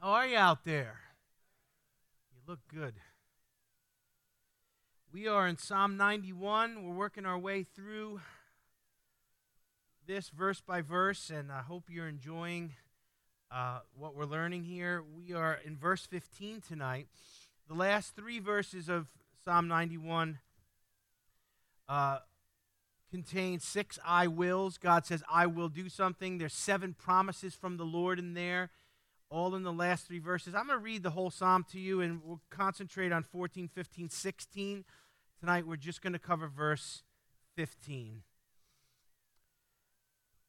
How are you out there? You look good. We are in Psalm 91. We're working our way through this verse by verse, and I hope you're enjoying uh, what we're learning here. We are in verse 15 tonight. The last three verses of Psalm 91 uh, contain six I wills. God says, I will do something. There's seven promises from the Lord in there all in the last three verses. I'm going to read the whole psalm to you, and we'll concentrate on 14, 15, 16. Tonight, we're just going to cover verse 15.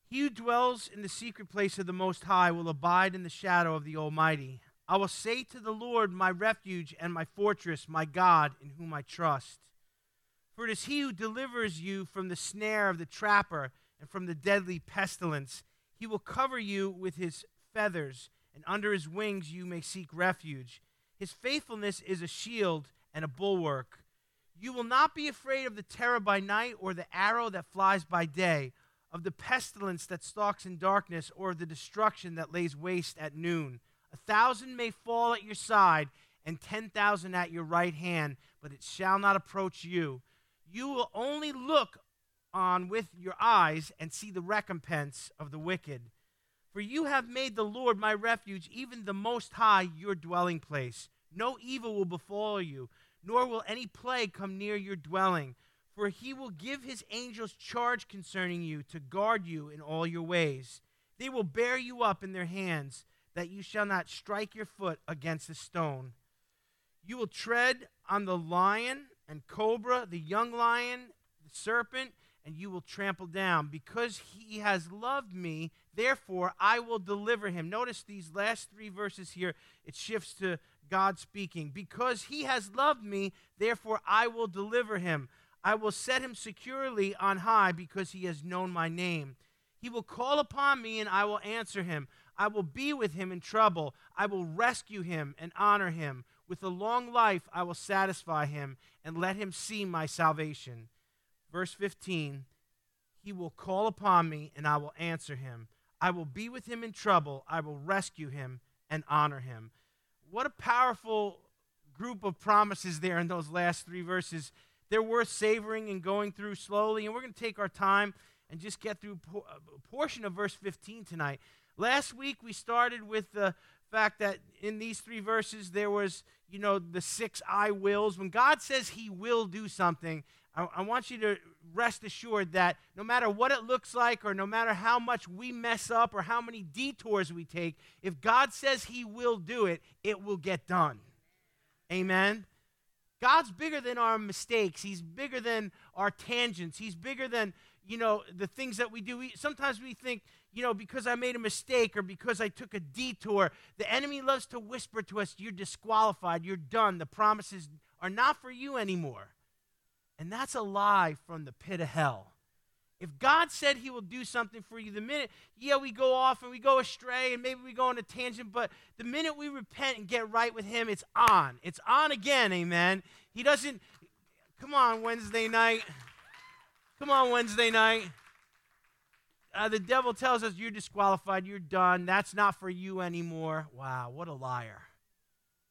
He who dwells in the secret place of the Most High will abide in the shadow of the Almighty. I will say to the Lord, my refuge and my fortress, my God, in whom I trust. For it is he who delivers you from the snare of the trapper and from the deadly pestilence. He will cover you with his feathers and under his wings you may seek refuge. His faithfulness is a shield and a bulwark. You will not be afraid of the terror by night, or the arrow that flies by day, of the pestilence that stalks in darkness, or the destruction that lays waste at noon. A thousand may fall at your side, and ten thousand at your right hand, but it shall not approach you. You will only look on with your eyes and see the recompense of the wicked. For you have made the Lord my refuge, even the Most High your dwelling place. No evil will befall you, nor will any plague come near your dwelling. For he will give his angels charge concerning you to guard you in all your ways. They will bear you up in their hands, that you shall not strike your foot against a stone. You will tread on the lion and cobra, the young lion, the serpent and you will trample down. Because he has loved me, therefore I will deliver him. Notice these last three verses here, it shifts to God speaking. Because he has loved me, therefore I will deliver him. I will set him securely on high because he has known my name. He will call upon me and I will answer him. I will be with him in trouble. I will rescue him and honor him. With a long life I will satisfy him and let him see my salvation. Verse 15 He will call upon me, and I will answer him. I will be with him in trouble. I will rescue him and honor him. What a powerful group of promises there in those last three verses. They're worth savoring and going through slowly. And we're going to take our time and just get through uh, a portion of verse 15 tonight. Last week we started with the fact that in these three verses there was, you know, the six I wills. When God says he will do something, I, I want you to rest assured that no matter what it looks like, or no matter how much we mess up, or how many detours we take, if God says He will do it, it will get done. Amen. God's bigger than our mistakes. He's bigger than our tangents. He's bigger than, you know, the things that we do. We, sometimes we think, you know, because I made a mistake or because I took a detour, the enemy loves to whisper to us, you're disqualified, you're done. The promises are not for you anymore. And that's a lie from the pit of hell. If God said he will do something for you, the minute, yeah, we go off and we go astray and maybe we go on a tangent, but the minute we repent and get right with him, it's on. It's on again, amen. He doesn't, come on, Wednesday night. Come on, Wednesday night. Uh, the devil tells us you're disqualified, you're done, that's not for you anymore. Wow, what a liar.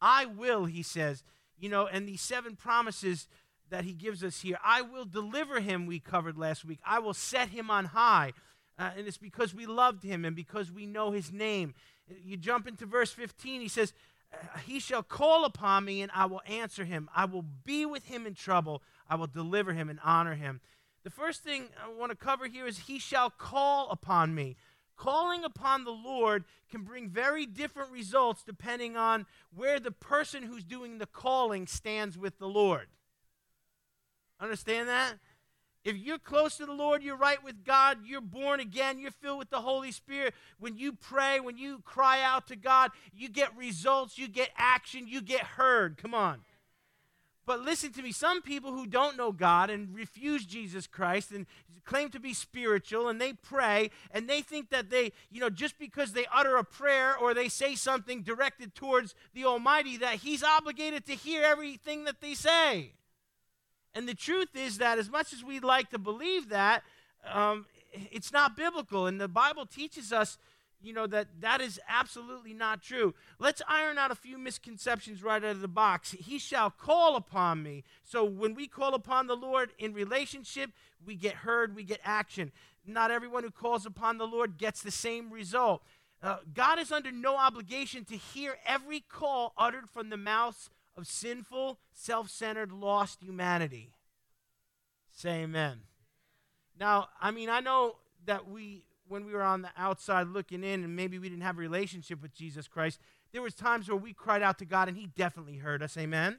I will, he says. You know, and these seven promises that he gives us here. I will deliver him, we covered last week. I will set him on high. Uh, and it's because we loved him and because we know his name. You jump into verse 15, he says, uh, He shall call upon me and I will answer him. I will be with him in trouble. I will deliver him and honor him. The first thing I want to cover here is He shall call upon me. Calling upon the Lord can bring very different results depending on where the person who's doing the calling stands with the Lord. Understand that? If you're close to the Lord, you're right with God, you're born again, you're filled with the Holy Spirit. When you pray, when you cry out to God, you get results, you get action, you get heard. Come on. But listen to me, some people who don't know God and refuse Jesus Christ and claim to be spiritual and they pray and they think that they, you know, just because they utter a prayer or they say something directed towards the Almighty, that He's obligated to hear everything that they say. And the truth is that as much as we'd like to believe that, um, it's not biblical. And the Bible teaches us, you know that that is absolutely not true. Let's iron out a few misconceptions right out of the box. He shall call upon me. So when we call upon the lord in relationship we get heard we get action. Not everyone who calls upon the lord gets the same result. Uh, god is under no obligation to hear every call uttered from the mouths of sinful self-centered lost humanity say amen now i mean i know that we when we were on the outside looking in and maybe we didn't have a relationship with Jesus Christ, there was times where we cried out to God and he definitely heard us. Amen.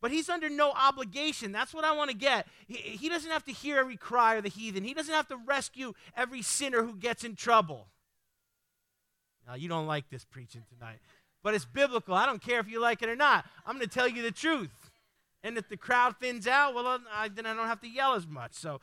But he's under no obligation. That's what I want to get. He, he doesn't have to hear every cry of the heathen. He doesn't have to rescue every sinner who gets in trouble. Now, you don't like this preaching tonight, but it's biblical. I don't care if you like it or not. I'm going to tell you the truth. And if the crowd thins out, well, I, then I don't have to yell as much. So,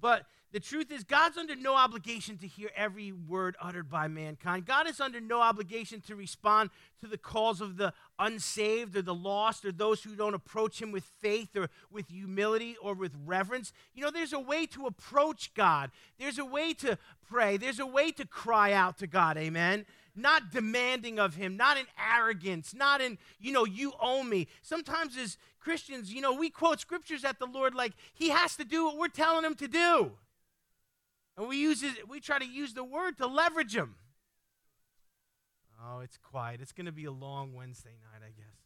but the truth is, God's under no obligation to hear every word uttered by mankind. God is under no obligation to respond to the calls of the unsaved or the lost or those who don't approach Him with faith or with humility or with reverence. You know, there's a way to approach God, there's a way to pray, there's a way to cry out to God. Amen not demanding of him, not in arrogance, not in, you know, you owe me. Sometimes as Christians, you know, we quote scriptures at the Lord like he has to do what we're telling him to do. And we use it, we try to use the word to leverage him. Oh, it's quiet. It's going to be a long Wednesday night, I guess.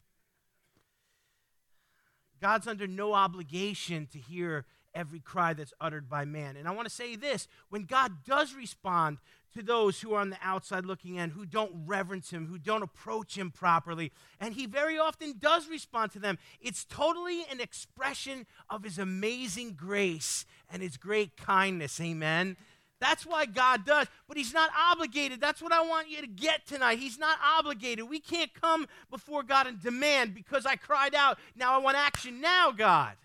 God's under no obligation to hear every cry that's uttered by man. And I want to say this when God does respond to those who are on the outside looking in, who don't reverence him, who don't approach him properly, and he very often does respond to them, it's totally an expression of his amazing grace and his great kindness. Amen. That's why God does, but He's not obligated. That's what I want you to get tonight. He's not obligated. We can't come before God and demand because I cried out, now I want action now, God.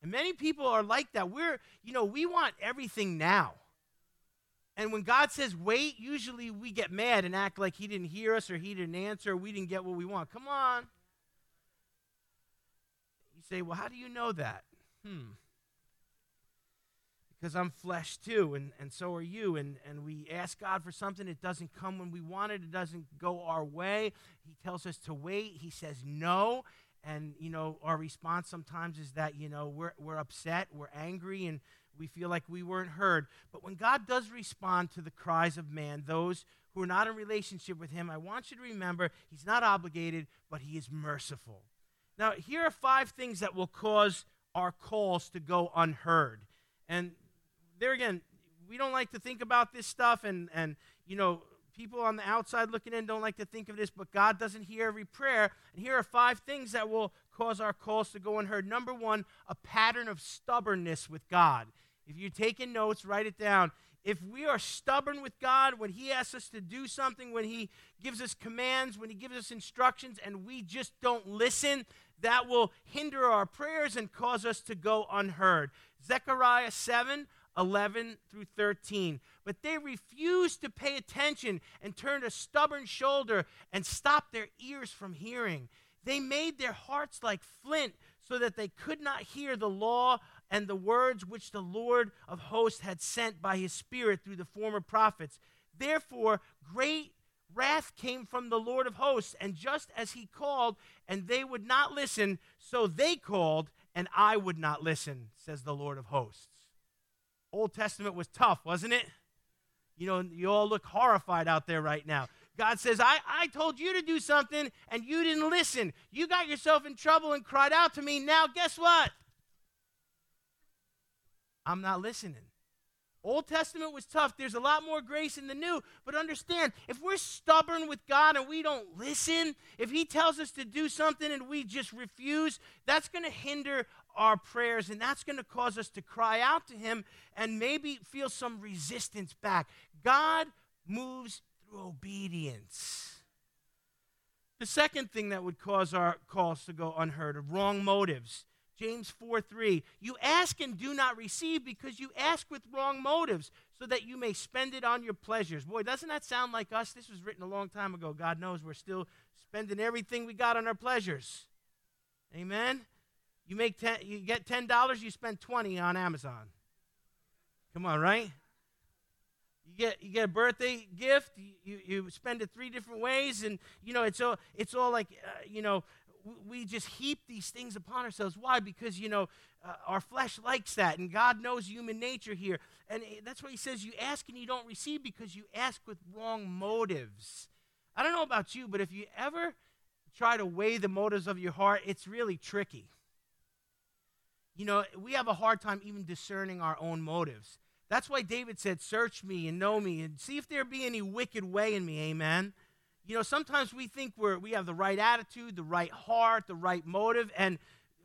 And many people are like that. We're, you know, we want everything now. And when God says wait, usually we get mad and act like He didn't hear us or He didn't answer or we didn't get what we want. Come on. You say, well, how do you know that? Hmm because I'm flesh too, and, and so are you. And, and we ask God for something, it doesn't come when we want it, it doesn't go our way. He tells us to wait, He says no. And, you know, our response sometimes is that, you know, we're, we're upset, we're angry, and we feel like we weren't heard. But when God does respond to the cries of man, those who are not in relationship with Him, I want you to remember He's not obligated, but He is merciful. Now, here are five things that will cause our calls to go unheard. And there again, we don't like to think about this stuff, and, and you know, people on the outside looking in don't like to think of this, but God doesn't hear every prayer. And here are five things that will cause our calls to go unheard. Number one, a pattern of stubbornness with God. If you're taking notes, write it down. If we are stubborn with God when He asks us to do something, when He gives us commands, when He gives us instructions, and we just don't listen, that will hinder our prayers and cause us to go unheard. Zechariah 7 11 through 13. But they refused to pay attention and turned a stubborn shoulder and stopped their ears from hearing. They made their hearts like flint so that they could not hear the law and the words which the Lord of hosts had sent by his Spirit through the former prophets. Therefore, great wrath came from the Lord of hosts, and just as he called, and they would not listen, so they called, and I would not listen, says the Lord of hosts. Old Testament was tough, wasn't it? You know, you all look horrified out there right now. God says, I, I told you to do something and you didn't listen. You got yourself in trouble and cried out to me. Now, guess what? I'm not listening. Old Testament was tough. There's a lot more grace in the new. But understand, if we're stubborn with God and we don't listen, if He tells us to do something and we just refuse, that's going to hinder our prayers, and that's going to cause us to cry out to Him and maybe feel some resistance back. God moves through obedience. The second thing that would cause our calls to go unheard are wrong motives. James 4 3. You ask and do not receive because you ask with wrong motives, so that you may spend it on your pleasures. Boy, doesn't that sound like us? This was written a long time ago. God knows we're still spending everything we got on our pleasures. Amen? You make ten, you get ten dollars, you spend twenty on Amazon. Come on, right? You get you get a birthday gift. You, you, spend it three different ways, and you know it's all it's all like uh, you know we just heap these things upon ourselves. Why? Because, you know, uh, our flesh likes that, and God knows human nature here. And that's why He says you ask and you don't receive because you ask with wrong motives. I don't know about you, but if you ever try to weigh the motives of your heart, it's really tricky. You know, we have a hard time even discerning our own motives. That's why David said, Search me and know me and see if there be any wicked way in me. Amen. You know, sometimes we think we're, we have the right attitude, the right heart, the right motive, and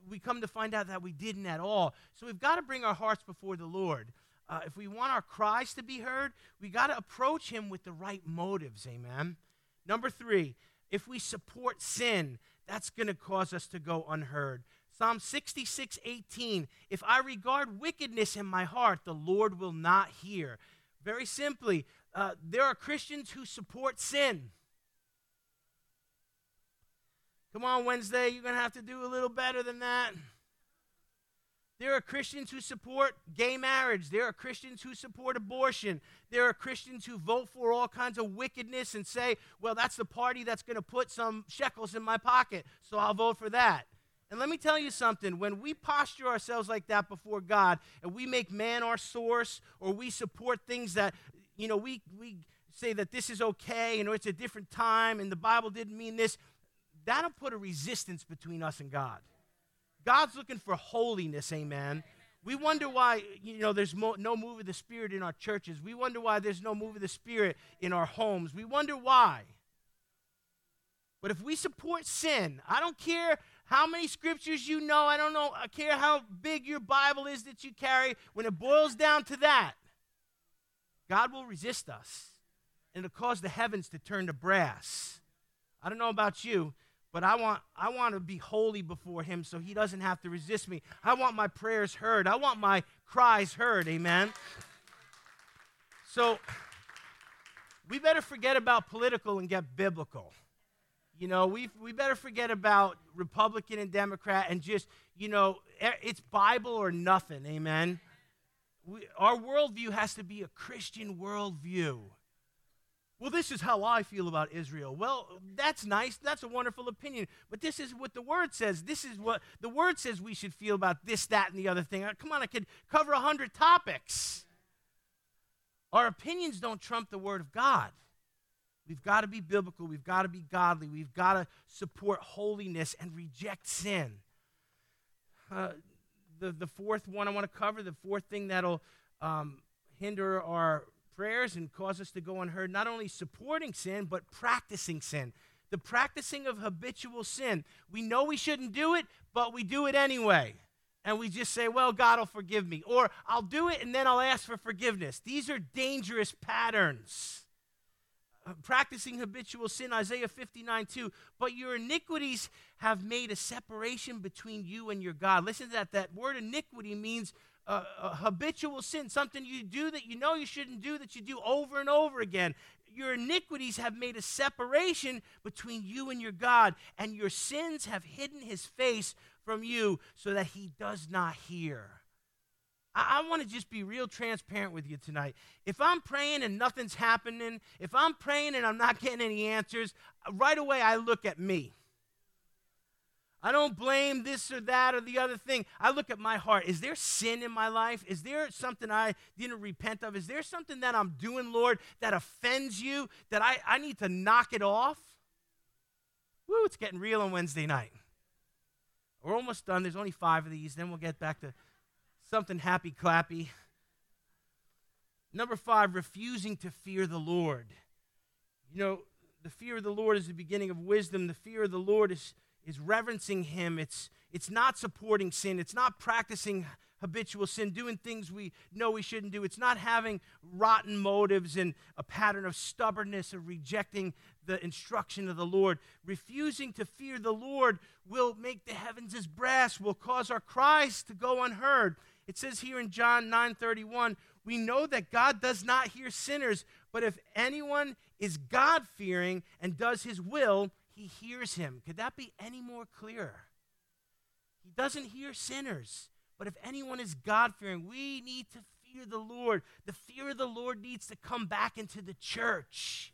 we come to find out that we didn't at all. So we've got to bring our hearts before the Lord. Uh, if we want our cries to be heard, we got to approach Him with the right motives. Amen. Number three, if we support sin, that's going to cause us to go unheard. Psalm 66, 18. If I regard wickedness in my heart, the Lord will not hear. Very simply, uh, there are Christians who support sin. Come on, Wednesday, you're going to have to do a little better than that. There are Christians who support gay marriage. There are Christians who support abortion. There are Christians who vote for all kinds of wickedness and say, well, that's the party that's going to put some shekels in my pocket, so I'll vote for that. And let me tell you something when we posture ourselves like that before God and we make man our source or we support things that, you know, we, we say that this is okay and it's a different time and the Bible didn't mean this, that'll put a resistance between us and God. God's looking for holiness, amen. We wonder why, you know, there's mo- no move of the Spirit in our churches. We wonder why there's no move of the Spirit in our homes. We wonder why. But if we support sin, I don't care how many scriptures you know, I don't know, I care how big your Bible is that you carry, when it boils down to that, God will resist us. And it'll cause the heavens to turn to brass. I don't know about you, but I want, I want to be holy before him so he doesn't have to resist me. I want my prayers heard. I want my cries heard. Amen. So we better forget about political and get biblical. You know, we we better forget about Republican and Democrat and just, you know, it's Bible or nothing. Amen. We, our worldview has to be a Christian worldview. Well, this is how I feel about Israel. Well, that's nice. That's a wonderful opinion. But this is what the Word says. This is what the Word says we should feel about this, that, and the other thing. Come on, I could cover a hundred topics. Our opinions don't trump the Word of God. We've got to be biblical. We've got to be godly. We've got to support holiness and reject sin. Uh, the, the fourth one I want to cover, the fourth thing that'll um, hinder our prayers and cause us to go unheard, not only supporting sin, but practicing sin. The practicing of habitual sin. We know we shouldn't do it, but we do it anyway. And we just say, well, God will forgive me. Or I'll do it and then I'll ask for forgiveness. These are dangerous patterns. Uh, practicing habitual sin, Isaiah 59 2. But your iniquities have made a separation between you and your God. Listen to that. That word iniquity means a, a habitual sin, something you do that you know you shouldn't do, that you do over and over again. Your iniquities have made a separation between you and your God, and your sins have hidden his face from you so that he does not hear. I, I want to just be real transparent with you tonight. If I'm praying and nothing's happening, if I'm praying and I'm not getting any answers, right away I look at me. I don't blame this or that or the other thing. I look at my heart. Is there sin in my life? Is there something I didn't repent of? Is there something that I'm doing, Lord, that offends you that I, I need to knock it off? Woo, it's getting real on Wednesday night. We're almost done. There's only five of these. Then we'll get back to something happy clappy. Number five, refusing to fear the Lord. You know, the fear of the Lord is the beginning of wisdom. The fear of the Lord is is reverencing Him. It's, it's not supporting sin. It's not practicing habitual sin, doing things we know we shouldn't do. It's not having rotten motives and a pattern of stubbornness or rejecting the instruction of the Lord. Refusing to fear the Lord will make the heavens as brass, will cause our cries to go unheard. It says here in John 9:31, we know that God does not hear sinners, but if anyone is God-fearing and does his will, he hears him. Could that be any more clear? He doesn't hear sinners. But if anyone is God fearing, we need to fear the Lord. The fear of the Lord needs to come back into the church.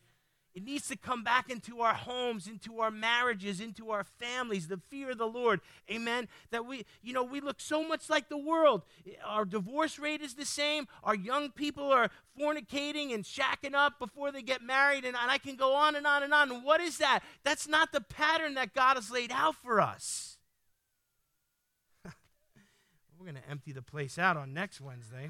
It needs to come back into our homes, into our marriages, into our families, the fear of the Lord. Amen. That we, you know, we look so much like the world. Our divorce rate is the same. Our young people are fornicating and shacking up before they get married. And, and I can go on and on and on. What is that? That's not the pattern that God has laid out for us. We're going to empty the place out on next Wednesday.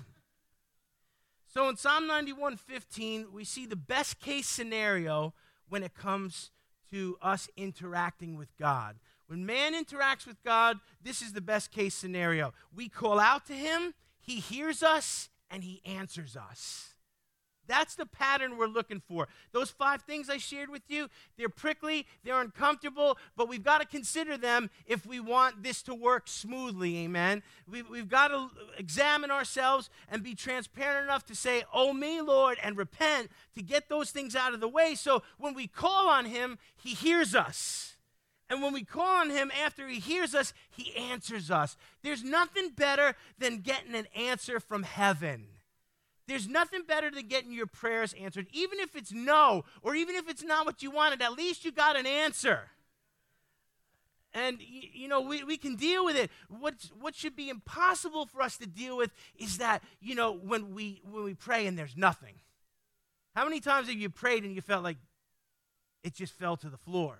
So in Psalm 91:15, we see the best case scenario when it comes to us interacting with God. When man interacts with God, this is the best case scenario. We call out to him, he hears us, and he answers us. That's the pattern we're looking for. Those five things I shared with you, they're prickly, they're uncomfortable, but we've got to consider them if we want this to work smoothly. Amen. We've, we've got to examine ourselves and be transparent enough to say, Oh, me, Lord, and repent to get those things out of the way. So when we call on Him, He hears us. And when we call on him after he hears us, he answers us. There's nothing better than getting an answer from heaven. There's nothing better than getting your prayers answered. Even if it's no, or even if it's not what you wanted, at least you got an answer. And, you know, we, we can deal with it. What, what should be impossible for us to deal with is that, you know, when we, when we pray and there's nothing. How many times have you prayed and you felt like it just fell to the floor?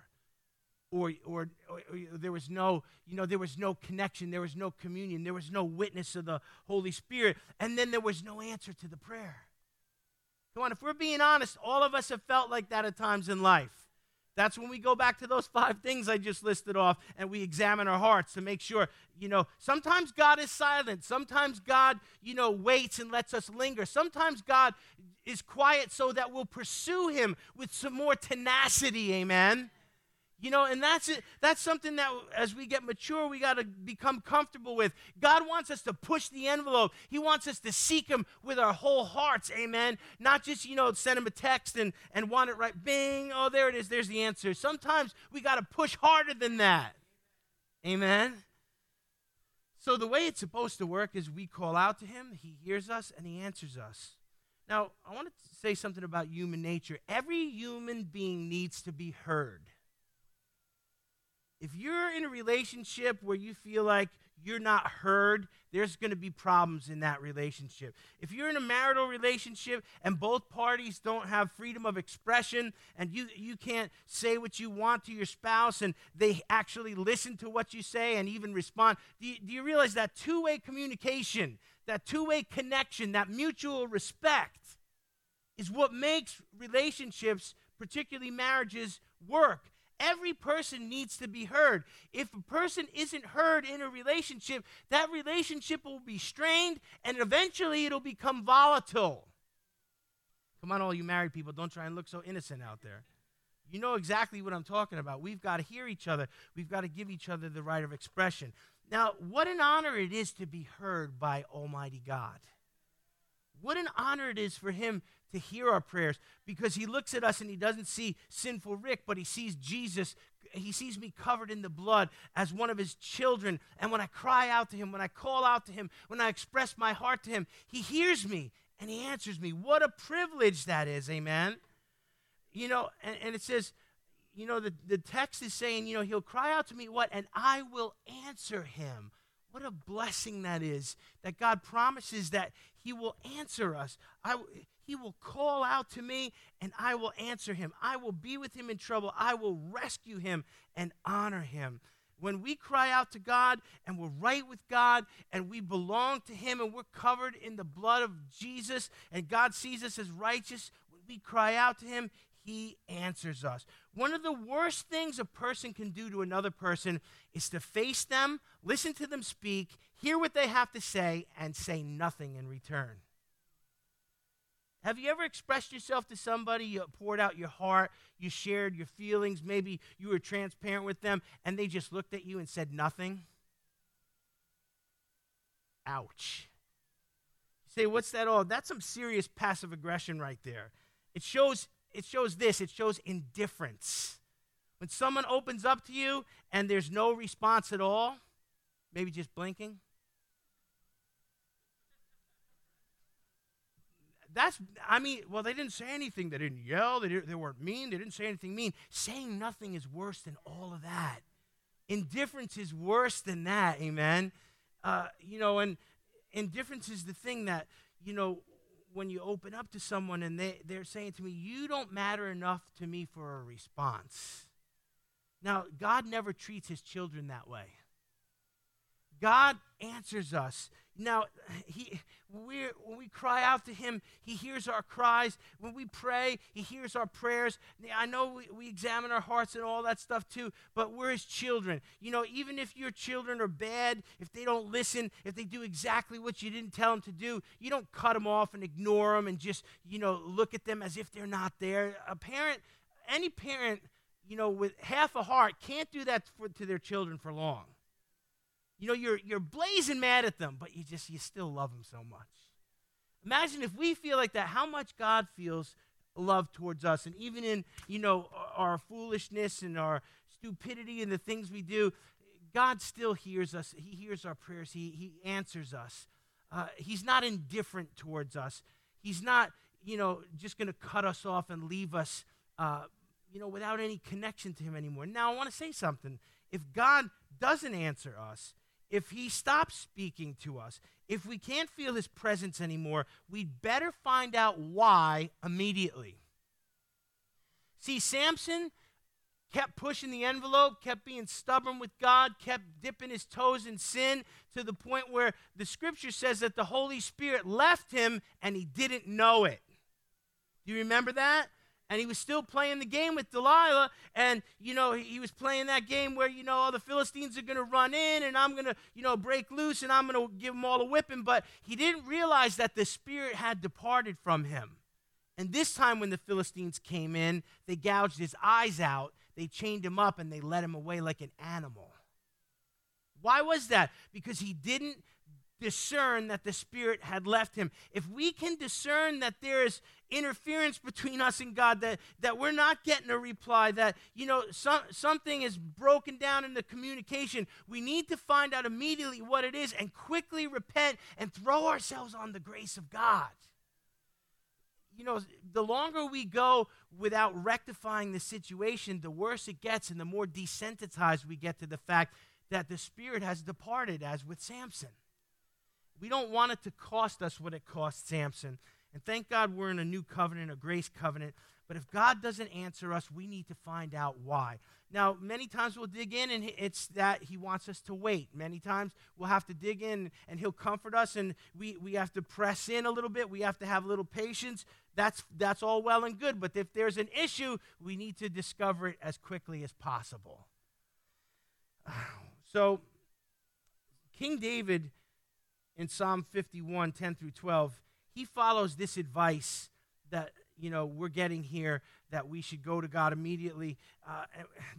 Or, or, or, there was no you know there was no connection there was no communion there was no witness of the holy spirit and then there was no answer to the prayer. Come on if we're being honest all of us have felt like that at times in life. That's when we go back to those five things i just listed off and we examine our hearts to make sure you know sometimes god is silent. Sometimes god you know waits and lets us linger. Sometimes god is quiet so that we'll pursue him with some more tenacity amen you know, and that's it. That's something that as we get mature, we got to become comfortable with. God wants us to push the envelope. He wants us to seek Him with our whole hearts. Amen. Not just, you know, send Him a text and, and want it right. Bing. Oh, there it is. There's the answer. Sometimes we got to push harder than that. Amen. So the way it's supposed to work is we call out to Him, He hears us, and He answers us. Now, I want to say something about human nature. Every human being needs to be heard if you're in a relationship where you feel like you're not heard, there's going to be problems in that relationship. If you're in a marital relationship and both parties don't have freedom of expression and you, you can't say what you want to your spouse and they actually listen to what you say and even respond, do you, do you realize that two way communication, that two way connection, that mutual respect is what makes relationships, particularly marriages, work? Every person needs to be heard. If a person isn't heard in a relationship, that relationship will be strained and eventually it'll become volatile. Come on, all you married people, don't try and look so innocent out there. You know exactly what I'm talking about. We've got to hear each other, we've got to give each other the right of expression. Now, what an honor it is to be heard by Almighty God. What an honor it is for Him to hear our prayers because he looks at us and he doesn't see sinful Rick, but he sees Jesus. He sees me covered in the blood as one of his children. And when I cry out to him, when I call out to him, when I express my heart to him, he hears me and he answers me. What a privilege that is, amen. You know, and, and it says, you know, the, the text is saying, you know, he'll cry out to me, what? And I will answer him. What a blessing that is that God promises that He will answer us. I, he will call out to me and I will answer him. I will be with him in trouble. I will rescue him and honor him. When we cry out to God and we're right with God and we belong to him and we're covered in the blood of Jesus and God sees us as righteous, when we cry out to him, he answers us. One of the worst things a person can do to another person is to face them, listen to them speak, hear what they have to say, and say nothing in return. Have you ever expressed yourself to somebody? You poured out your heart, you shared your feelings, maybe you were transparent with them, and they just looked at you and said nothing? Ouch. You say, what's that all? That's some serious passive aggression right there. It shows, it shows this, it shows indifference. When someone opens up to you and there's no response at all, maybe just blinking that's, I mean, well, they didn't say anything. They didn't yell. They, didn't, they weren't mean. They didn't say anything mean. Saying nothing is worse than all of that. Indifference is worse than that, amen? Uh, you know, and indifference is the thing that, you know, when you open up to someone and they, they're saying to me, You don't matter enough to me for a response. Now, God never treats his children that way. God answers us. Now, he, we when we cry out to Him, He hears our cries. When we pray, He hears our prayers. I know we, we examine our hearts and all that stuff too, but we're His children. You know, even if your children are bad, if they don't listen, if they do exactly what you didn't tell them to do, you don't cut them off and ignore them and just, you know, look at them as if they're not there. A parent, any parent, you know, with half a heart can't do that for, to their children for long. You know, you're, you're blazing mad at them, but you just, you still love them so much. Imagine if we feel like that, how much God feels love towards us. And even in, you know, our foolishness and our stupidity and the things we do, God still hears us. He hears our prayers. He, he answers us. Uh, he's not indifferent towards us. He's not, you know, just going to cut us off and leave us, uh, you know, without any connection to him anymore. Now, I want to say something. If God doesn't answer us, if he stops speaking to us, if we can't feel his presence anymore, we'd better find out why immediately. See, Samson kept pushing the envelope, kept being stubborn with God, kept dipping his toes in sin to the point where the scripture says that the Holy Spirit left him and he didn't know it. Do you remember that? And he was still playing the game with Delilah. And, you know, he, was playing that game where, you know, all the Philistines are going to run in and I'm going to, you know, break loose and I'm going to give them all a whipping. But he didn't realize that the Spirit had departed from him. And this time when the Philistines came in, they gouged his eyes out, they chained him up, and they led him away like an animal. Why was that? Because he didn't discern that the Spirit had left him. If we can discern that there is interference between us and God, that, that we're not getting a reply, that, you know, some, something is broken down in the communication, we need to find out immediately what it is and quickly repent and throw ourselves on the grace of God. You know, the longer we go without rectifying the situation, the worse it gets and the more desensitized we get to the fact that the Spirit has departed, as with Samson. We don't want it to cost us what it cost Samson. And thank God we're in a new covenant, a grace covenant. But if God doesn't answer us, we need to find out why. Now, many times we'll dig in and it's that He wants us to wait. Many times we'll have to dig in and He'll comfort us and we, we have to press in a little bit. We have to have a little patience. That's, that's all well and good. But if there's an issue, we need to discover it as quickly as possible. So, King David in Psalm 51, 10 through 12, he follows this advice that you know we're getting here that we should go to God immediately. Uh,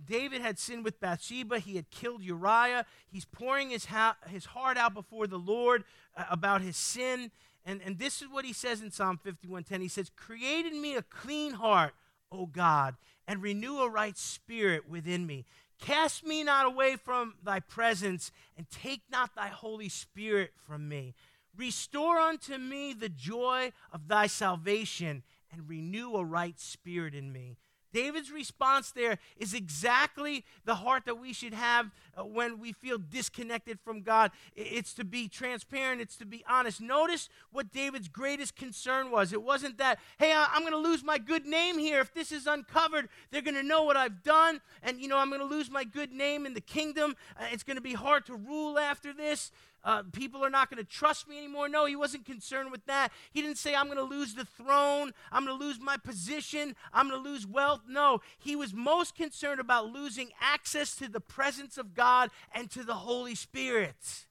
David had sinned with Bathsheba. He had killed Uriah. He's pouring his, ha- his heart out before the Lord uh, about his sin. And, and this is what he says in Psalm 51:10. He says, "Create in me a clean heart, O God, and renew a right spirit within me. Cast me not away from thy presence, and take not thy Holy Spirit from me. Restore unto me the joy of thy salvation, and renew a right spirit in me. David's response there is exactly the heart that we should have uh, when we feel disconnected from God. It's to be transparent, it's to be honest. Notice what David's greatest concern was. It wasn't that, hey, I'm going to lose my good name here. If this is uncovered, they're going to know what I've done, and, you know, I'm going to lose my good name in the kingdom. Uh, it's going to be hard to rule after this uh, people are not going to trust me anymore. No, he wasn't concerned with that. He didn't say, I'm going to lose the throne, I'm going to lose my position, I'm going to lose wealth. No, he was most concerned about losing access to the presence of God and to the Holy Spirit.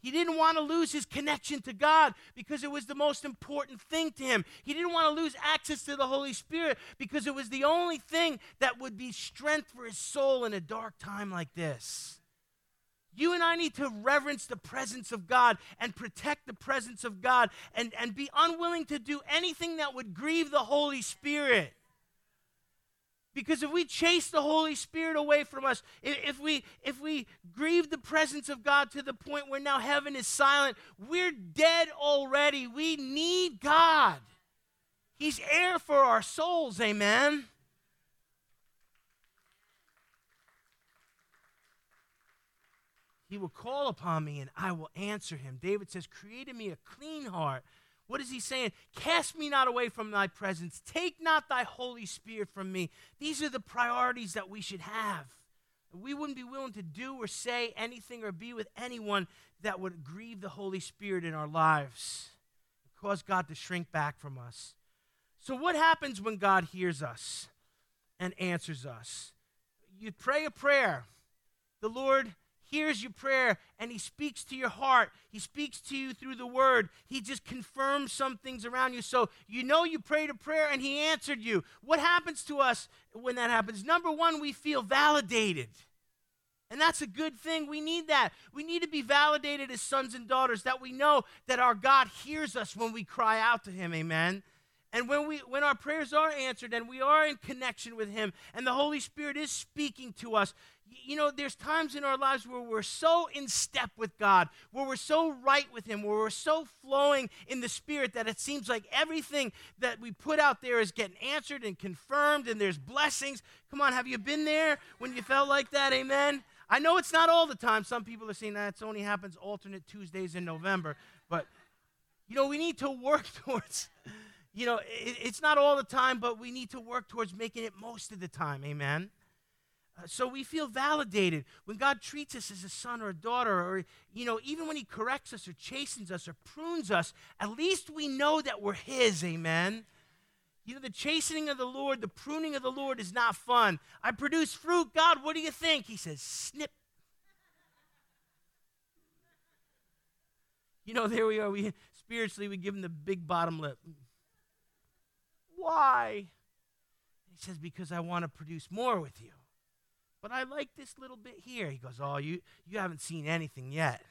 He didn't want to lose his connection to God because it was the most important thing to him. He didn't want to lose access to the Holy Spirit because it was the only thing that would be strength for his soul in a dark time like this. You and I need to reverence the presence of God and protect the presence of God and, and be unwilling to do anything that would grieve the Holy Spirit. Because if we chase the Holy Spirit away from us, if we if we grieve the presence of God to the point where now heaven is silent, we're dead already. We need God. He's air for our souls, amen. He will call upon me and I will answer him. David says, Create in me a clean heart. What is he saying? Cast me not away from thy presence. Take not thy Holy Spirit from me. These are the priorities that we should have. We wouldn't be willing to do or say anything or be with anyone that would grieve the Holy Spirit in our lives, cause God to shrink back from us. So, what happens when God hears us and answers us? You pray a prayer. The Lord hears your prayer and he speaks to your heart. He speaks to you through the word. He just confirms some things around you. So you know you prayed a prayer and he answered you. What happens to us when that happens? Number one, we feel validated. And that's a good thing. We need that. We need to be validated as sons and daughters that we know that our God hears us when we cry out to him. Amen. And when we when our prayers are answered and we are in connection with him and the Holy Spirit is speaking to us, you know, there's times in our lives where we're so in step with God, where we're so right with Him, where we're so flowing in the Spirit that it seems like everything that we put out there is getting answered and confirmed, and there's blessings. Come on, have you been there when you felt like that? Amen. I know it's not all the time. Some people are saying that it only happens alternate Tuesdays in November, but you know, we need to work towards. You know, it, it's not all the time, but we need to work towards making it most of the time. Amen. So we feel validated when God treats us as a son or a daughter, or, you know, even when He corrects us or chastens us or prunes us, at least we know that we're His, amen? You know, the chastening of the Lord, the pruning of the Lord is not fun. I produce fruit. God, what do you think? He says, snip. You know, there we are. We spiritually we give him the big bottom lip. Why? He says, Because I want to produce more with you. But I like this little bit here. He goes, Oh, you, you haven't seen anything yet.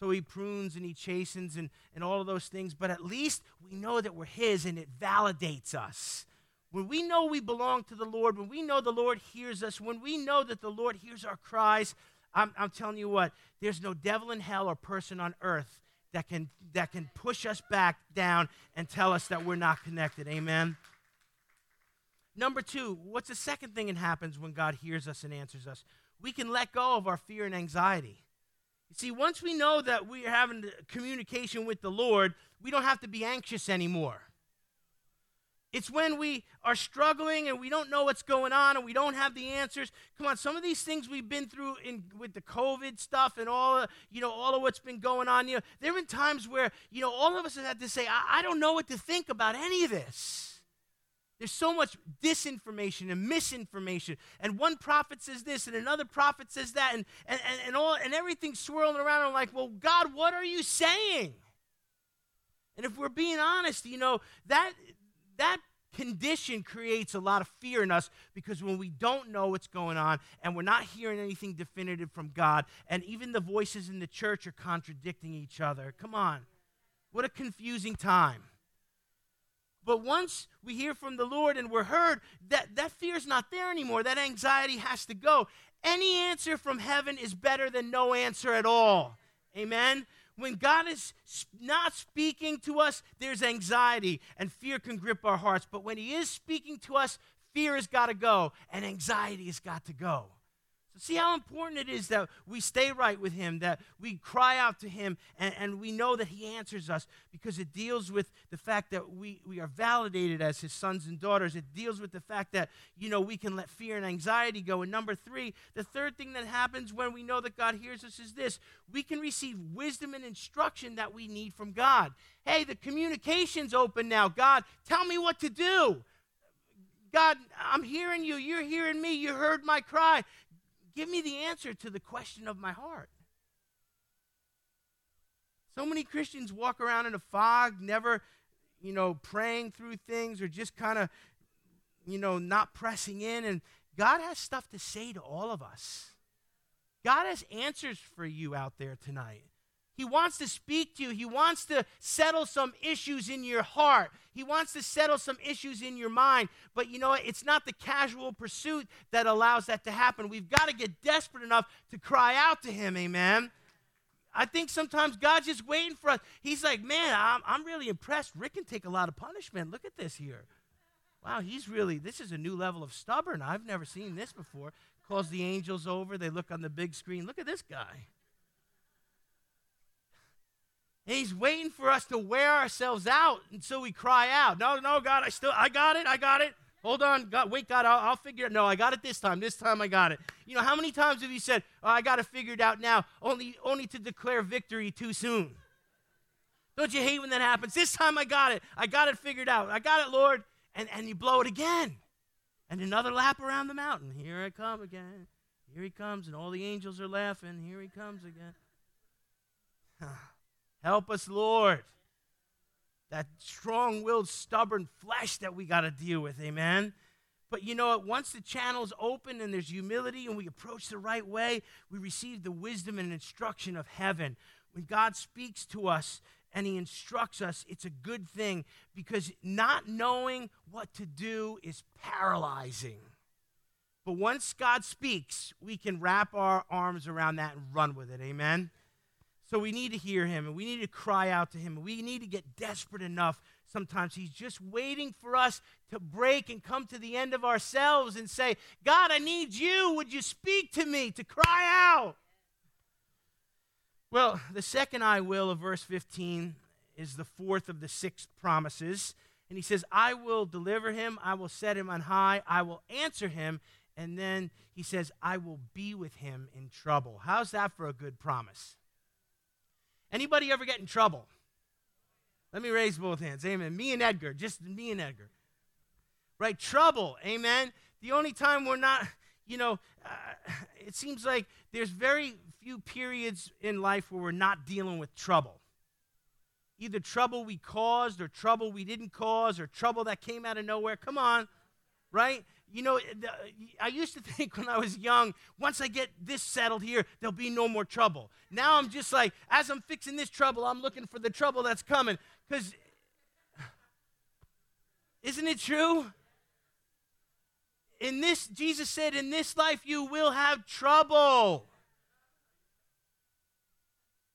So he prunes and he chastens and, and all of those things, but at least we know that we're his and it validates us. When we know we belong to the Lord, when we know the Lord hears us, when we know that the Lord hears our cries, I'm, I'm telling you what, there's no devil in hell or person on earth that can, that can push us back down and tell us that we're not connected. Amen. Number two, what's the second thing that happens when God hears us and answers us? We can let go of our fear and anxiety. You see, once we know that we are having communication with the Lord, we don't have to be anxious anymore. It's when we are struggling and we don't know what's going on and we don't have the answers. Come on, some of these things we've been through in with the COVID stuff and all, you know, all of what's been going on. You know, there have been times where you know all of us have had to say, I, I don't know what to think about any of this. There's so much disinformation and misinformation. And one prophet says this, and another prophet says that, and, and, and, and, all, and everything's swirling around. I'm like, well, God, what are you saying? And if we're being honest, you know, that, that condition creates a lot of fear in us because when we don't know what's going on and we're not hearing anything definitive from God, and even the voices in the church are contradicting each other. Come on. What a confusing time. But once we hear from the Lord and we're heard, that, that fear is not there anymore. That anxiety has to go. Any answer from heaven is better than no answer at all. Amen? When God is not speaking to us, there's anxiety and fear can grip our hearts. But when He is speaking to us, fear has got to go and anxiety has got to go. See how important it is that we stay right with Him, that we cry out to Him, and, and, we know that He answers us because it deals with the fact that we, we are validated as His sons and daughters. It deals with the fact that, you know, we can let fear and anxiety go. And number three, the third thing that happens when we know that God hears us is this we can receive wisdom and instruction that we need from God. Hey, the communication's open now. God, tell me what to do. God, I'm hearing you. You're hearing me. You heard my cry. Give me the answer to the question of my heart. So many Christians walk around in a fog, never, you know, praying through things or just kind of, you know, not pressing in. And God has stuff to say to all of us. God has answers for you out there tonight. He wants to speak to you. He wants to settle some issues in your heart. He wants to settle some issues in your mind. But you know what? It's not the casual pursuit that allows that to happen. We've got to get desperate enough to cry out to Him. Amen. I think sometimes God's just waiting for us. He's like, man, I'm, I'm really impressed. Rick can take a lot of punishment. Look at this here. Wow, he's really, this is a new level of stubborn. I've never seen this before. Calls the angels over. They look on the big screen. Look at this guy. He's waiting for us to wear ourselves out until we cry out. No, no, God, I still, I got it, I got it. Hold on, God, wait, God, I'll, I'll, figure it. No, I got it this time. This time I got it. You know, how many times have you said, oh, I got it figured out now, only, only to declare victory too soon? Don't you hate when that happens? This time I got it. I got it figured out. I got it, Lord. And, and you blow it again. And another lap around the mountain. Here I come again. Here he comes, and all the angels are laughing. Here he comes again. Ah. Help us, Lord that strong willed, stubborn flesh that we got to deal with. Amen. But you know what? Once the channel's open and there's humility and we approach the right way, we receive the wisdom and instruction of heaven. When God speaks to us and He instructs us, it's a good thing because not knowing what to do is paralyzing. But once God speaks, we can wrap our arms around that and run with it. Amen. So we need to hear him and we need to cry out to him. And we need to get desperate enough. Sometimes he's just waiting for us to break and come to the end of ourselves and say, God, I need you. Would you speak to me to cry out? Well, the second I will of verse 15 is the fourth of the six promises. And he says, I will deliver him, I will set him on high, I will answer him. And then he says, I will be with him in trouble. How's that for a good promise? Anybody ever get in trouble? Let me raise both hands. Amen. Me and Edgar, just me and Edgar. Right? Trouble. Amen. The only time we're not, you know, uh, it seems like there's very few periods in life where we're not dealing with trouble. Either trouble we caused, or trouble we didn't cause, or trouble that came out of nowhere. Come on. Right? You know, I used to think when I was young, once I get this settled here, there'll be no more trouble. Now I'm just like, as I'm fixing this trouble, I'm looking for the trouble that's coming. Because, isn't it true? In this, Jesus said, in this life you will have trouble.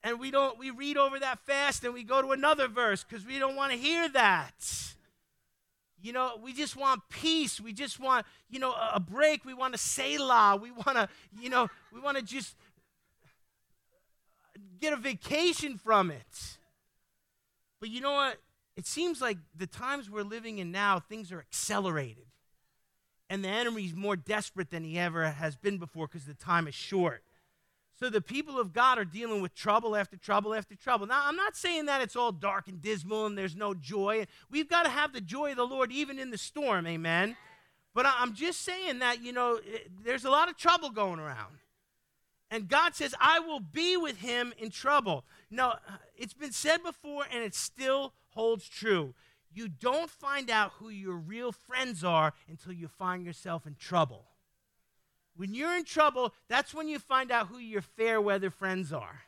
And we don't, we read over that fast and we go to another verse because we don't want to hear that. You know, we just want peace. We just want, you know, a break. We want to Selah. We want to, you know, we want to just get a vacation from it. But you know what? It seems like the times we're living in now, things are accelerated. And the enemy's more desperate than he ever has been before because the time is short. So the people of God are dealing with trouble after trouble after trouble. Now, I'm not saying that it's all dark and dismal and there's no joy. We've got to have the joy of the Lord even in the storm, amen? But I'm just saying that, you know, eh, there's a lot of trouble going around. And God says, I will be with him in trouble. Now, uh, it's been said before and it still holds true. You don't find out who your real friends are until you find yourself in trouble. When you're in trouble, that's when you find out who your fair weather friends are.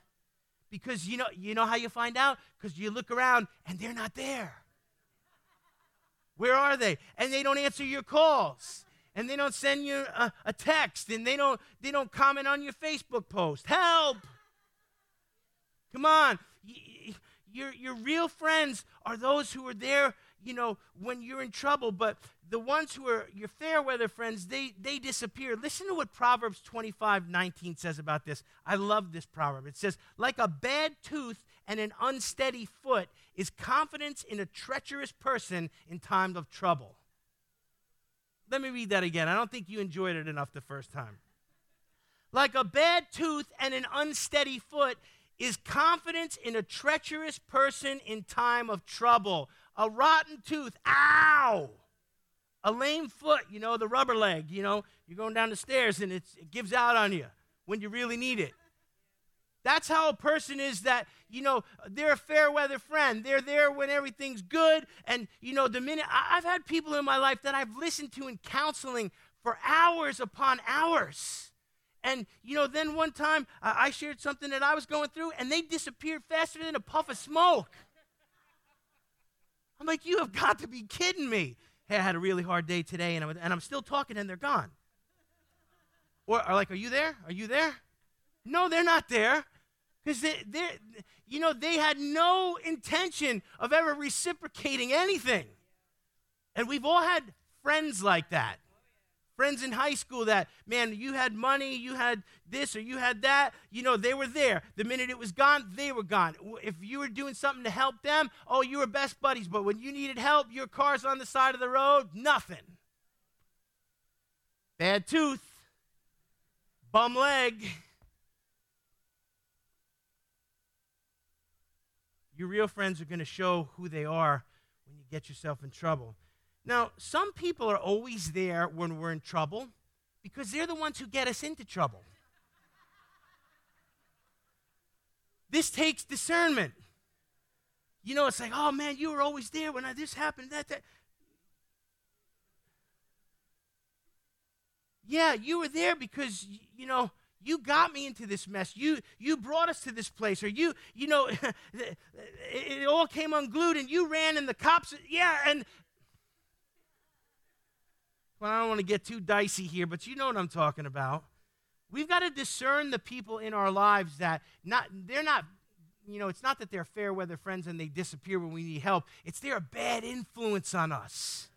Because you know, you know how you find out? Because you look around and they're not there. Where are they? And they don't answer your calls. And they don't send you a, a text. And they don't, they don't comment on your Facebook post. Help! Come on. Your, your real friends are those who are there you know, when you're in trouble, but the ones who are your fair weather friends, they, they disappear. Listen to what Proverbs 25 19 says about this. I love this proverb. It says, Like a bad tooth and an unsteady foot is confidence in a treacherous person in times of trouble. Let me read that again. I don't think you enjoyed it enough the first time. Like a bad tooth and an unsteady foot is confidence in a treacherous person in time of trouble a rotten tooth, ow! A lame foot, you know, the rubber leg, you know, you're going down the stairs and it gives out on you when you really need it. That's how a person is that, you know, they're a fair weather friend. They're there when everything's good. And, you know, the minute I've had people in my life that I've listened to in counseling for hours upon hours. and you know, then one time I shared something that I was going through, and they disappeared faster than a puff of smoke. I'm like, you have got to be kidding me. Hey, I had a really hard day today, and I'm, and I'm still talking, and they're gone. Or, like, are you there? Are you there? No, they're not there. Because they, they, you know, they had no intention of ever reciprocating anything. And we've all had friends like that. Friends in high school that, man, you had money, you had this or you had that, you know, they were there. The minute it was gone, they were gone. If you were doing something to help them, oh, you were best buddies. But when you needed help, your car's on the side of the road, nothing. Bad tooth, bum leg. Your real friends are going to show who they are when you get yourself in trouble. Now, some people are always there when we're in trouble because they're the ones who get us into trouble. this takes discernment. You know, it's like, oh man, you were always there when I, this happened, that, that. Yeah, you were there because, you know, you got me into this mess. You you brought us to this place, or you you know, it, it all came unglued, and you ran, and the cops. Yeah, and well, I don't want to get too dicey here, but you know what I'm talking about. We've got to discern the people in our lives that not they're not you know, it's not that they're fair weather friends and they disappear when we need help. It's they're a bad influence on us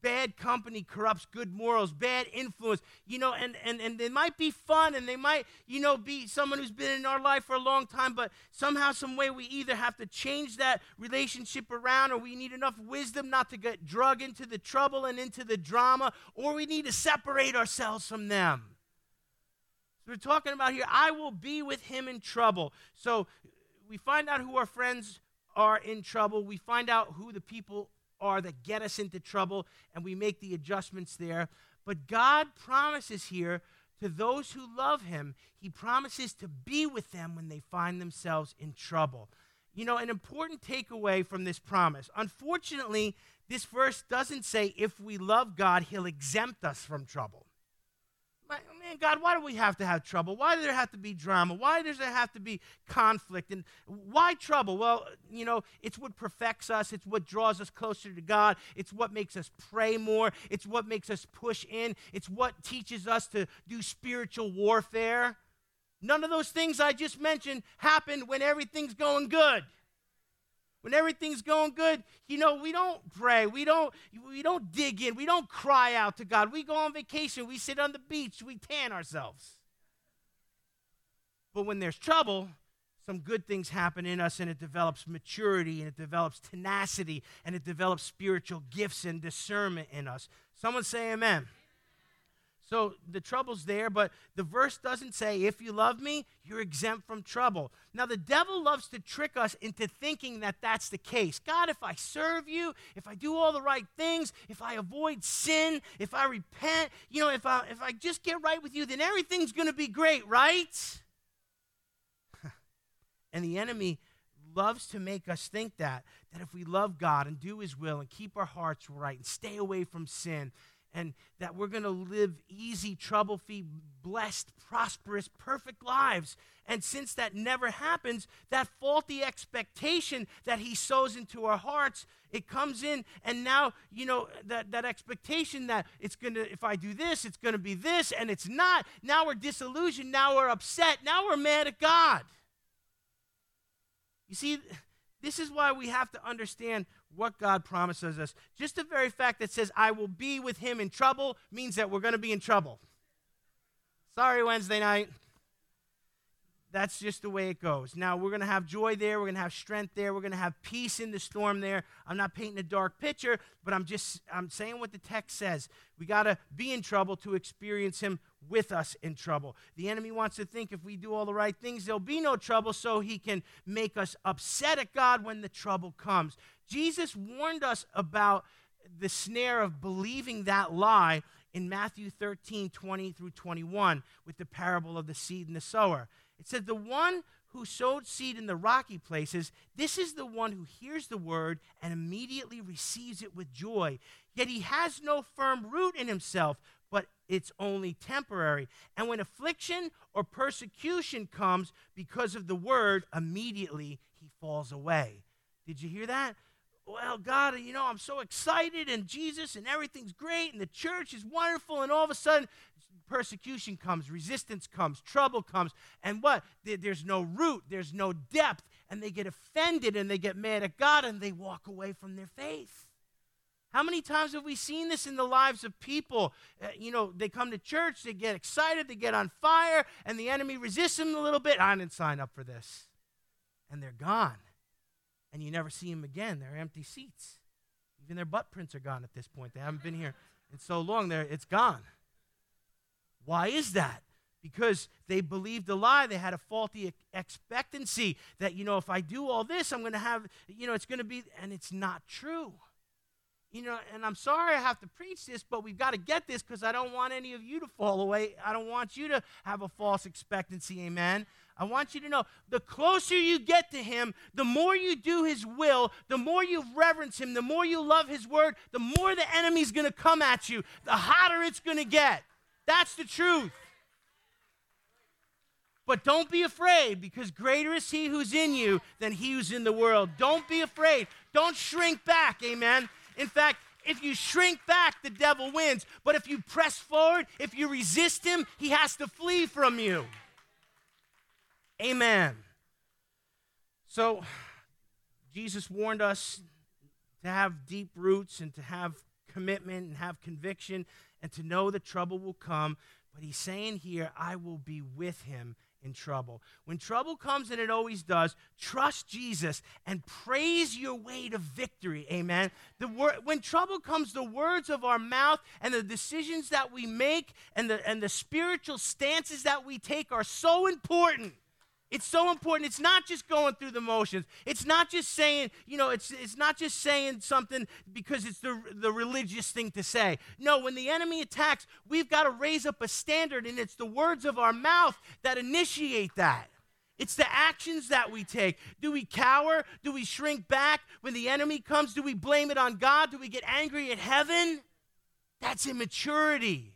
bad company corrupts good morals, bad influence, you know, and, and, and they might be fun and they might, you know, be someone who's been in our life for a long time, but somehow, some way, we either have to change that relationship around or we need enough wisdom not to get drug into the trouble and into the drama, or we need to separate ourselves from them. So we're talking about here, I will be with him in trouble. So we find out who our friends are in trouble. We find out who the people are that get us into trouble, and we make the adjustments there. But God promises here to those who love Him, He promises to be with them when they find themselves in trouble. You know, an important takeaway from this promise. Unfortunately, this verse doesn't say if we love God, He'll exempt us from trouble man, God, why do we have to have trouble? Why do there have to be drama? Why does there have to be conflict? And why trouble? Well, you know, it's what perfects us, it's what draws us closer to God, it's what makes us pray more, it's what makes us push in, it's what teaches us to do spiritual warfare. None of those things I just mentioned happen when everything's going good when everything's going good you know we don't pray we don't we don't dig in. We don't cry out to god. We go on vacation. We sit on the beach. We tan ourselves. But when there's trouble some good things happen in us and it develops maturity and it develops tenacity and it develops spiritual gifts and discernment in us. Someone say amen so the trouble's there, but the verse doesn't say, if you love me, you're exempt from trouble. Now, the devil loves to trick us into thinking that that's the case. God, if I serve you, if I do all the right things, if I avoid sin, if I repent, you know, if I, if I just get right with you, then everything's going to be great, right? and the enemy loves to make us think that, that if we love God and do his will and keep our hearts right and stay away from sin, and that we're going to live easy, trouble free, blessed, prosperous, perfect lives. And since that never happens, that faulty expectation that he sows into our hearts, it comes in, and now, you know, that, that expectation that it's going to, if I do this, it's going to be this, and it's not. Now we're disillusioned. Now we're upset. Now we're mad at God. You see, this is why we have to understand what God promises us. Just the very fact that says, I will be with him in trouble, means that we're going to be in trouble. Sorry, Wednesday night. That's just the way it goes. Now, we're going to have joy there. We're going to have strength there. We're going to have peace in the storm there. I'm not painting a dark picture, but I'm just I'm saying what the text says. We got to be in trouble to experience him with us in trouble. The enemy wants to think if we do all the right things, there'll be no trouble, so he can make us upset at God when the trouble comes. Jesus warned us about the snare of believing that lie in Matthew 13, 20 through 21, with the parable of the seed and the sower. It said, The one who sowed seed in the rocky places, this is the one who hears the word and immediately receives it with joy. Yet he has no firm root in himself, but it's only temporary. And when affliction or persecution comes because of the word, immediately he falls away. Did you hear that? Well, God, you know, I'm so excited and Jesus and everything's great and the church is wonderful, and all of a sudden, persecution comes, resistance comes, trouble comes, and what? There's no root, there's no depth, and they get offended and they get mad at God and they walk away from their faith. How many times have we seen this in the lives of people? Uh, you know, they come to church, they get excited, they get on fire, and the enemy resists them a little bit. I didn't sign up for this. And they're gone. And you never see them again. They're empty seats. Even their butt prints are gone at this point. They haven't been here in so long, they it's gone. Why is that? Because they believed a lie. They had a faulty expectancy that, you know, if I do all this, I'm going to have, you know, it's going to be, and it's not true you know, and I'm sorry I have to preach this, but we've got to get this because I don't want any of you to fall away. I don't want you to have a false expectancy, amen. I want you to know the closer you get to Him, the more you do His will, the more you reverence Him, the more you love His word, the more the enemy's going to come at you, the hotter it's going to get. That's the truth. But don't be afraid because greater is He who's in you than He who's in the world. Don't be afraid. Don't shrink back, amen. In fact, if you shrink back, the devil wins. But if you press forward, if you resist him, he has to flee from you. Amen. So, Jesus warned us to have deep roots and to have commitment and have conviction and to know that trouble will come. But he's saying here, I will be with him in trouble. When trouble comes, and it always does, trust Jesus and praise your way to victory. Amen. The word, when trouble comes, the words of our mouth and the decisions that we make and the, and the spiritual stances that we take are so important. It's so important. It's not just going through the motions. It's not just saying, you know, it's, it's not just saying something because it's the, the religious thing to say. No, when the enemy attacks, we've got to raise up a standard, and it's the words of our mouth that initiate that. It's the actions that we take. Do we cower? Do we shrink back? When the enemy comes, do we blame it on God? Do we get angry at heaven? That's immaturity.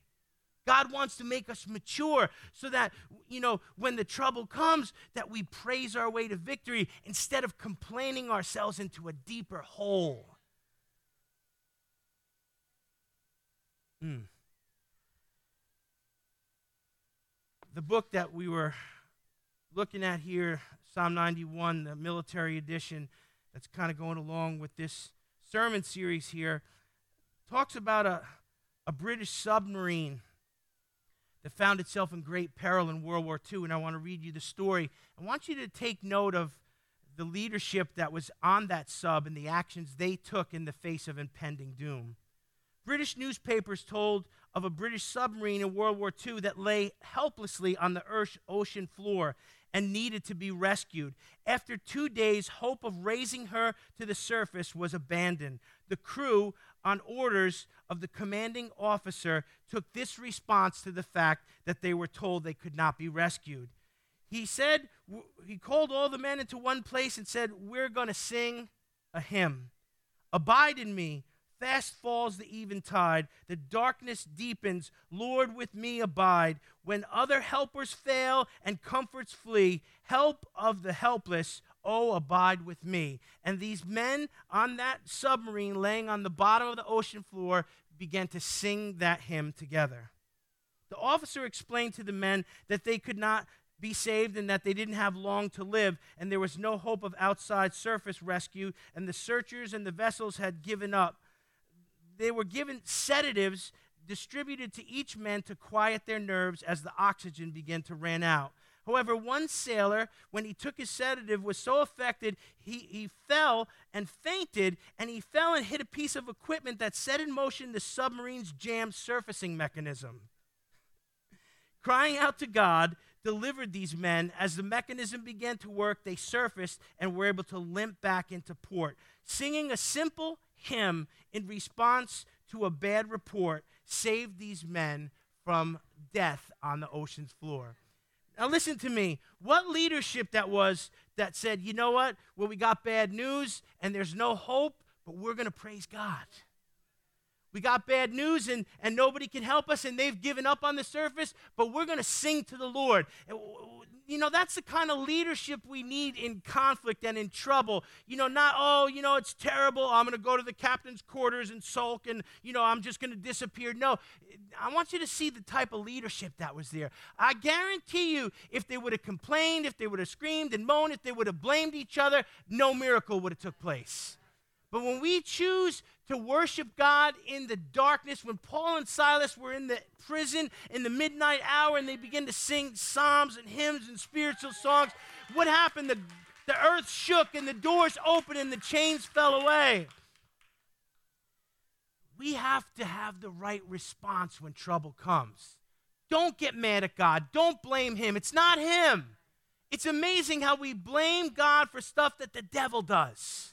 God wants to make us mature so that, you know, when the trouble comes, that we praise our way to victory instead of complaining ourselves into a deeper hole. Mm. The book that we were looking at here, Psalm 91, the military edition, that's kind of going along with this sermon series here, talks about a, a British submarine that found itself in great peril in World War II. And I want to read you the story. I want you to take note of the leadership that was on that sub and the actions they took in the face of impending doom. British newspapers told of a British submarine in World War II that lay helplessly on the ocean floor and needed to be rescued. After two days, hope of raising her to the surface was abandoned. The crew, on orders of the commanding officer, took this response to the fact that they were told they could not be rescued. He said, he called all the men into one place and said, We're going to sing a hymn. Abide in me, Fast falls the eventide, the darkness deepens. Lord, with me abide. When other helpers fail and comforts flee, help of the helpless, oh, abide with me. And these men on that submarine laying on the bottom of the ocean floor began to sing that hymn together. The officer explained to the men that they could not be saved and that they didn't have long to live, and there was no hope of outside surface rescue, and the searchers and the vessels had given up they were given sedatives distributed to each man to quiet their nerves as the oxygen began to run out. However, one sailor, when he took his sedative, was so affected he, he fell and fainted, and he fell and hit a piece of equipment that set in motion the submarine's jammed surfacing mechanism. Crying out to God, delivered these men. As the mechanism began to work, they surfaced and were able to limp back into port. Singing a simple hymn in response to a bad report saved these men from death on the ocean's floor. Now, listen to me. What leadership that was that said, you know what? Well, we got bad news and there's no hope, but we're going to praise God. we got bad news and, and nobody can help us and they've given up on the surface, but we're going to sing to the Lord. You know, that's the kind of leadership we need in conflict and in trouble. You know, not, oh, you know, it's terrible. I'm going to go to the captain's quarters and sulk and, you know, I'm just going to disappear. No, I want you to see the type of leadership that was there. I guarantee you, if they would have complained, if they would have screamed and moaned, if they would have blamed each other, no miracle would have took place. But when we choose to worship God in the darkness, when Paul and Silas were in the prison in the midnight hour and they began to sing psalms and hymns and spiritual songs, what happened? The, the earth shook and the doors opened and the chains fell away. We have to have the right response when trouble comes. Don't get mad at God. Don't blame Him. It's not Him. It's amazing how we blame God for stuff that the devil does.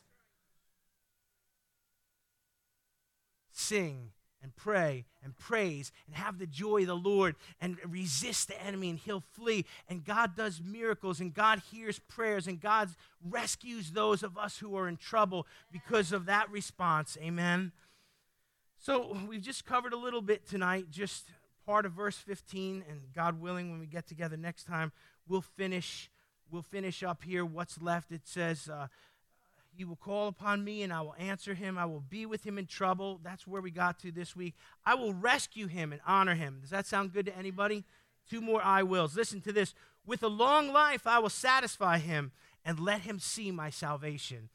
Sing and pray and praise and have the joy of the Lord and resist the enemy and he'll flee. And God does miracles and God hears prayers and God rescues those of us who are in trouble because of that response. Amen. So we've just covered a little bit tonight, just part of verse 15 and God willing when we get together next time we'll finish we'll finish up here what's left it says uh, he will call upon me and I will answer him. I will be with him in trouble. That's where we got to this week. I will rescue him and honor him. Does that sound good to anybody? Two more I wills. Listen to this. With a long life, I will satisfy him and let him see my salvation.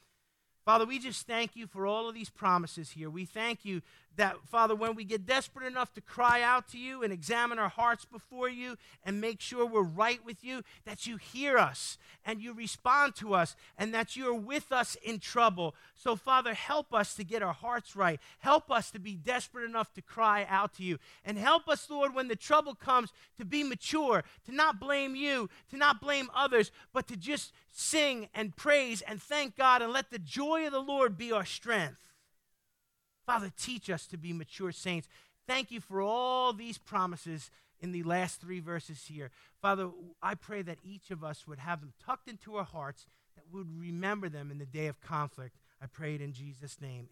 Father, we just thank you for all of these promises here. We thank you that, Father, when we get desperate enough to cry out to you and examine our hearts before you and make sure we're right with you, that you hear us and you respond to us and that you're with us in trouble. So, Father, help us to get our hearts right. Help us to be desperate enough to cry out to you. And help us, Lord, when the trouble comes, to be mature, to not blame you, to not blame others, but to just sing and praise and thank God and let the joy of the Lord be our strength. Father, teach us to be mature saints. Thank you for all these promises in the last three verses here. Father, I pray that each of us would have them tucked into our hearts, that we would remember them in the day of conflict. I pray it in Jesus' name. Amen.